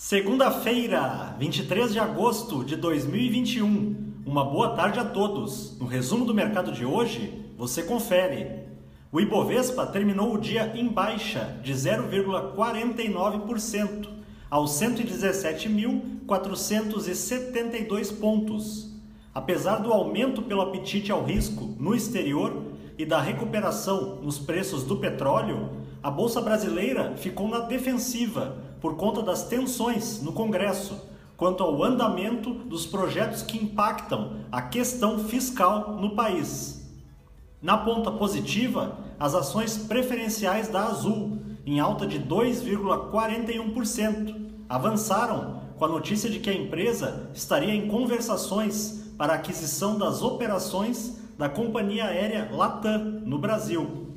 Segunda-feira, 23 de agosto de 2021. Uma boa tarde a todos. No resumo do mercado de hoje, você confere. O Ibovespa terminou o dia em baixa de 0,49% aos 117.472 pontos. Apesar do aumento pelo apetite ao risco no exterior e da recuperação nos preços do petróleo, a bolsa brasileira ficou na defensiva por conta das tensões no Congresso quanto ao andamento dos projetos que impactam a questão fiscal no país. Na ponta positiva, as ações preferenciais da Azul, em alta de 2,41%, avançaram com a notícia de que a empresa estaria em conversações para a aquisição das operações da companhia aérea Latam no Brasil.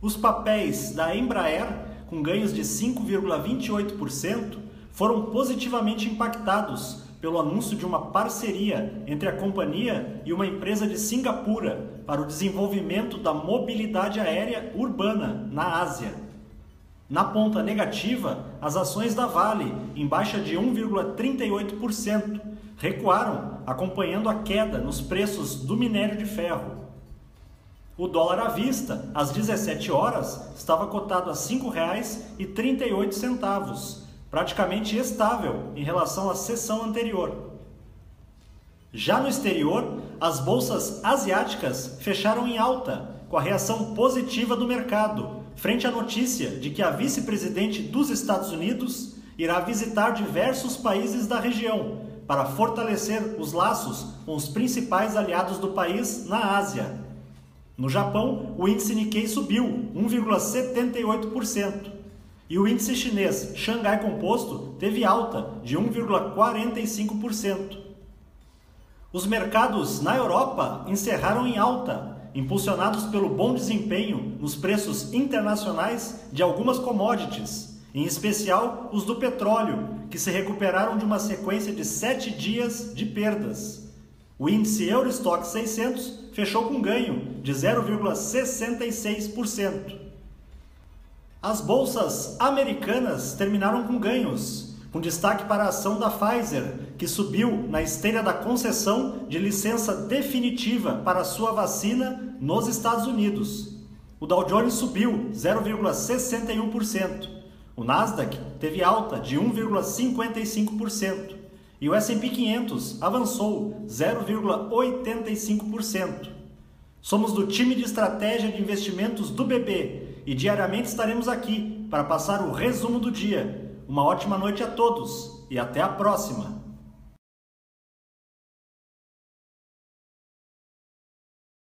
Os papéis da Embraer com ganhos de 5,28%, foram positivamente impactados pelo anúncio de uma parceria entre a companhia e uma empresa de Singapura para o desenvolvimento da mobilidade aérea urbana na Ásia. Na ponta negativa, as ações da Vale, em baixa de 1,38%, recuaram, acompanhando a queda nos preços do minério de ferro. O dólar à vista, às 17 horas, estava cotado a R$ 5,38, praticamente estável em relação à sessão anterior. Já no exterior, as bolsas asiáticas fecharam em alta, com a reação positiva do mercado, frente à notícia de que a vice-presidente dos Estados Unidos irá visitar diversos países da região para fortalecer os laços com os principais aliados do país na Ásia, no Japão, o índice Nikkei subiu 1,78% e o índice chinês Xangai Composto teve alta de 1,45%. Os mercados na Europa encerraram em alta, impulsionados pelo bom desempenho nos preços internacionais de algumas commodities, em especial os do petróleo, que se recuperaram de uma sequência de sete dias de perdas. O índice Eurostock 600 fechou com ganho de 0,66%. As bolsas americanas terminaram com ganhos, com destaque para a ação da Pfizer, que subiu na esteira da concessão de licença definitiva para sua vacina nos Estados Unidos. O Dow Jones subiu 0,61%. O Nasdaq teve alta de 1,55% e o S&P 500 avançou 0,85%. Somos do time de estratégia de investimentos do BB e diariamente estaremos aqui para passar o resumo do dia. Uma ótima noite a todos e até a próxima!